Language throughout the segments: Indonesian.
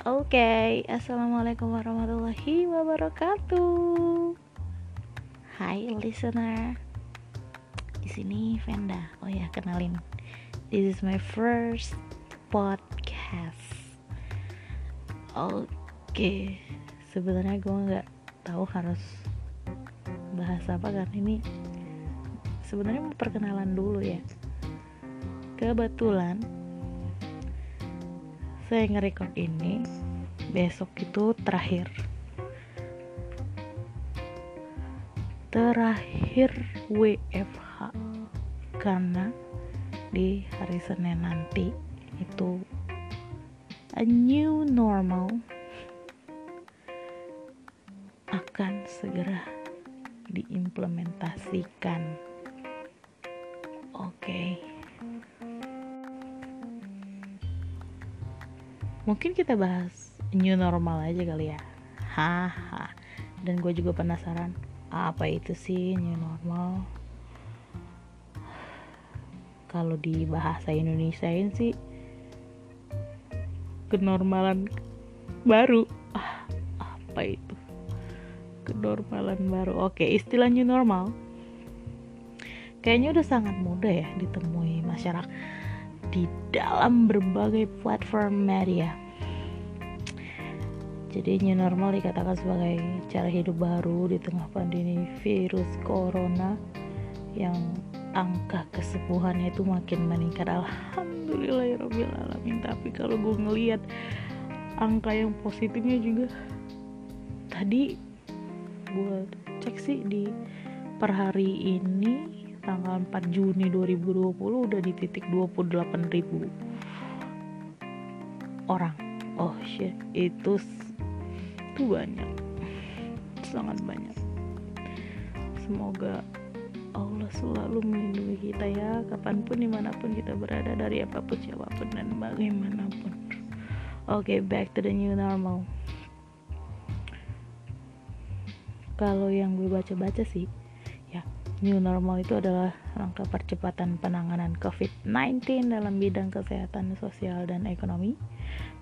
Oke, okay. assalamualaikum warahmatullahi wabarakatuh. Hai listener, di sini Venda. Oh ya, kenalin. This is my first podcast. Oke, okay. sebenarnya gue nggak tahu harus bahas apa kan ini. Sebenarnya perkenalan dulu ya. Kebetulan saya ngerekord ini besok itu terakhir terakhir WFH karena di hari Senin nanti itu a new normal akan segera diimplementasikan oke okay. Mungkin kita bahas new normal aja kali ya. Haha. Dan gue juga penasaran apa itu sih new normal? Kalau di bahasa Indonesia ini sih kenormalan baru. Ah, apa itu? Kenormalan baru. Oke istilah new normal kayaknya udah sangat mudah ya ditemui masyarakat di dalam berbagai platform media. Jadi new normal dikatakan sebagai cara hidup baru di tengah pandemi virus corona yang angka kesembuhannya itu makin meningkat. Alhamdulillahirobbilalamin. Tapi kalau gue ngelihat angka yang positifnya juga tadi gue cek sih di per hari ini tanggal 4 Juni 2020 udah di titik 28 ribu orang. Oh shit. Itu itu banyak. Sangat banyak. Semoga Allah selalu melindungi kita ya kapan pun di mana pun kita berada dari apa pun siapa pun dan bagaimanapun. Oke okay, back to the new normal. Kalau yang gue baca-baca sih New normal itu adalah langkah percepatan penanganan COVID-19 dalam bidang kesehatan sosial dan ekonomi.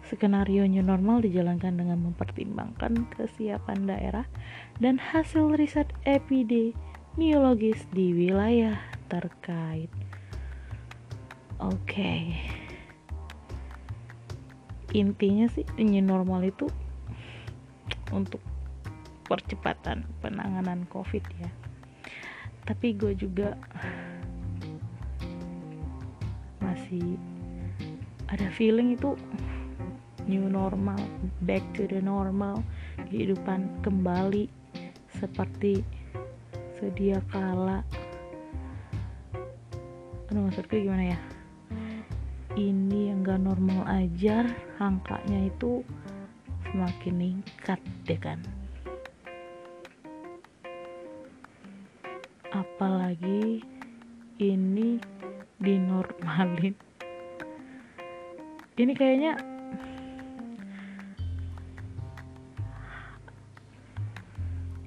Skenario new normal dijalankan dengan mempertimbangkan kesiapan daerah dan hasil riset epidemiologis di wilayah terkait. Oke. Okay. Intinya sih new normal itu untuk percepatan penanganan COVID ya tapi gue juga masih ada feeling itu new normal back to the normal kehidupan kembali seperti sedia kala. Aduh maksudku gimana ya? Ini yang gak normal aja angkanya itu semakin meningkat deh kan apalagi ini dinormalin ini kayaknya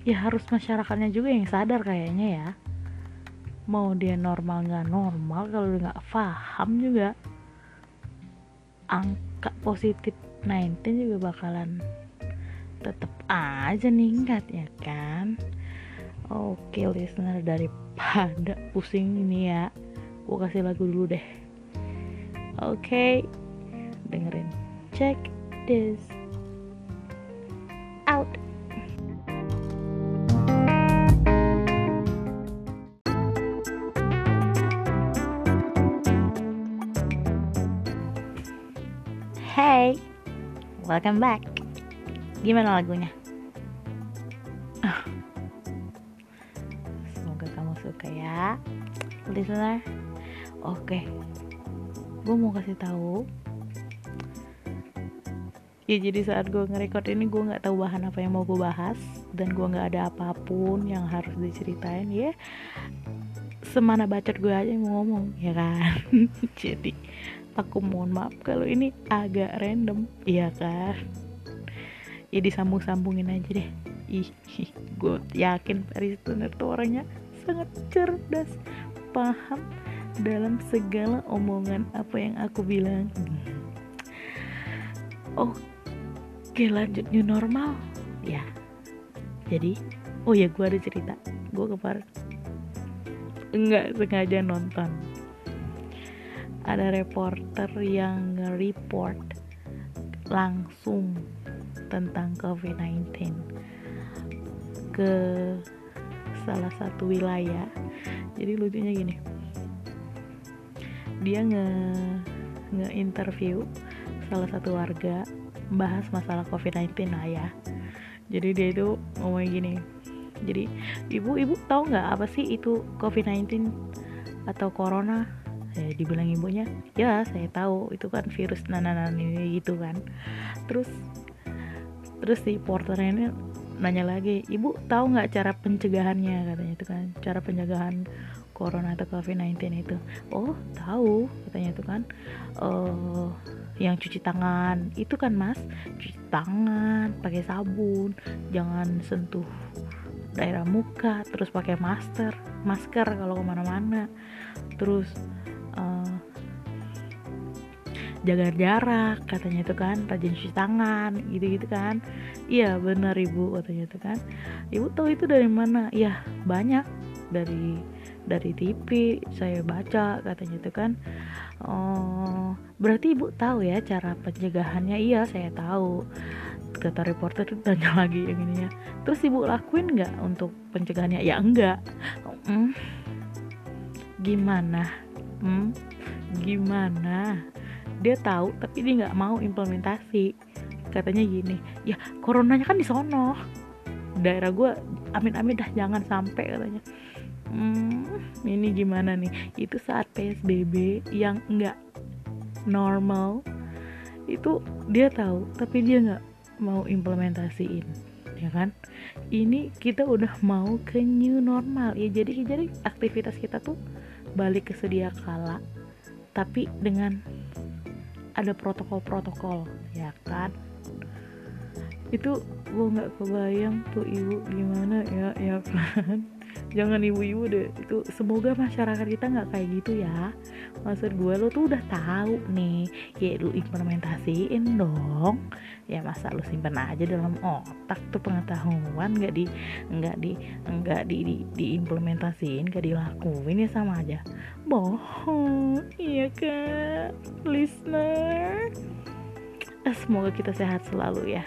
ya harus masyarakatnya juga yang sadar kayaknya ya. Mau dia normal nggak normal kalau nggak paham juga angka positif 19 juga bakalan tetap aja ningkat ya kan Oke listener daripada pusing ini ya Gue kasih lagu dulu deh. Oke Dengerin. Check this out. Hey Welcome back. Gimana lagunya? Listener. Oke okay. gue mau kasih tahu. Ya jadi saat gue nge-record ini gue nggak tahu bahan apa yang mau gue bahas dan gue nggak ada apa pun yang harus diceritain ya. Semana bacot gue aja yang mau ngomong ya kan? Jadi aku mohon maaf kalau ini agak random ya kan? Ya disambung-sambungin aja deh. Ih gue yakin Paris tuh orangnya sangat cerdas paham dalam segala omongan apa yang aku bilang. Oke, lanjut new normal. Ya. Jadi oh ya gue ada cerita. Gue kemarin enggak sengaja nonton. Ada reporter yang nge-report langsung tentang COVID-19 ke salah satu wilayah. Jadi lucunya gini. Dia nge nge interview salah satu warga bahas masalah COVID-19. Lah ya. Jadi dia itu ngomong gini. Jadi ibu ibu tahu nggak apa sih itu COVID-19 atau corona? Saya dibilang ibunya ya saya tahu. Itu kan virus nananan ini gitu kan. Terus terus si porternya nanya lagi ibu tahu nggak cara pencegahannya? katanya itu kan cara pencegahan corona atau covid-19 itu. Oh tahu katanya itu kan. Uh, yang cuci tangan. Itu kan mas cuci tangan pakai sabun jangan sentuh daerah muka terus pakai masker masker kalau ke mana-mana. Terus uh, jaga jarak katanya itu kan rajin cuci tangan gitu-gitu kan. Iya benar ibu katanya itu kan. Ibu tahu itu dari mana? Ya banyak. Dari dari TV saya baca katanya itu kan. Oh berarti ibu tahu ya cara pencegahannya? Iya saya tahu. Kata reporter itu tanya lagi yang ini ya. Terus ibu lakuin nggak untuk pencegahannya? Ya enggak. Hmm, gimana? Hmm, gimana dia tahu tapi dia nggak mau implementasi. Katanya gini ya coronanya kan di sono. Daerah gue amin-amin dah jangan sampai katanya. Hmm, ini gimana nih? Itu saat psbb yang nggak normal itu dia tahu tapi dia nggak mau implementasiin ya kan? Ini kita udah mau ke new normal. Ya jadi jadi aktivitas kita tuh balik ke sedia kala tapi dengan ada protokol-protokol ya kan? Itu gue nggak kebayang tuh ibu gimana ya ya kan jangan ibu-ibu deh. Itu semoga masyarakat kita nggak kayak gitu ya. Maksud gue lo tuh udah tahu nih. Ya lu implementasiin dong. Ya masa lu simpen aja dalam otak tuh pengetahuan. Nggak di nggak di nggak di, di diimplementasiin nggak dilakuin ya sama aja. Bohong. Iya kan listener. Eh, semoga kita sehat selalu ya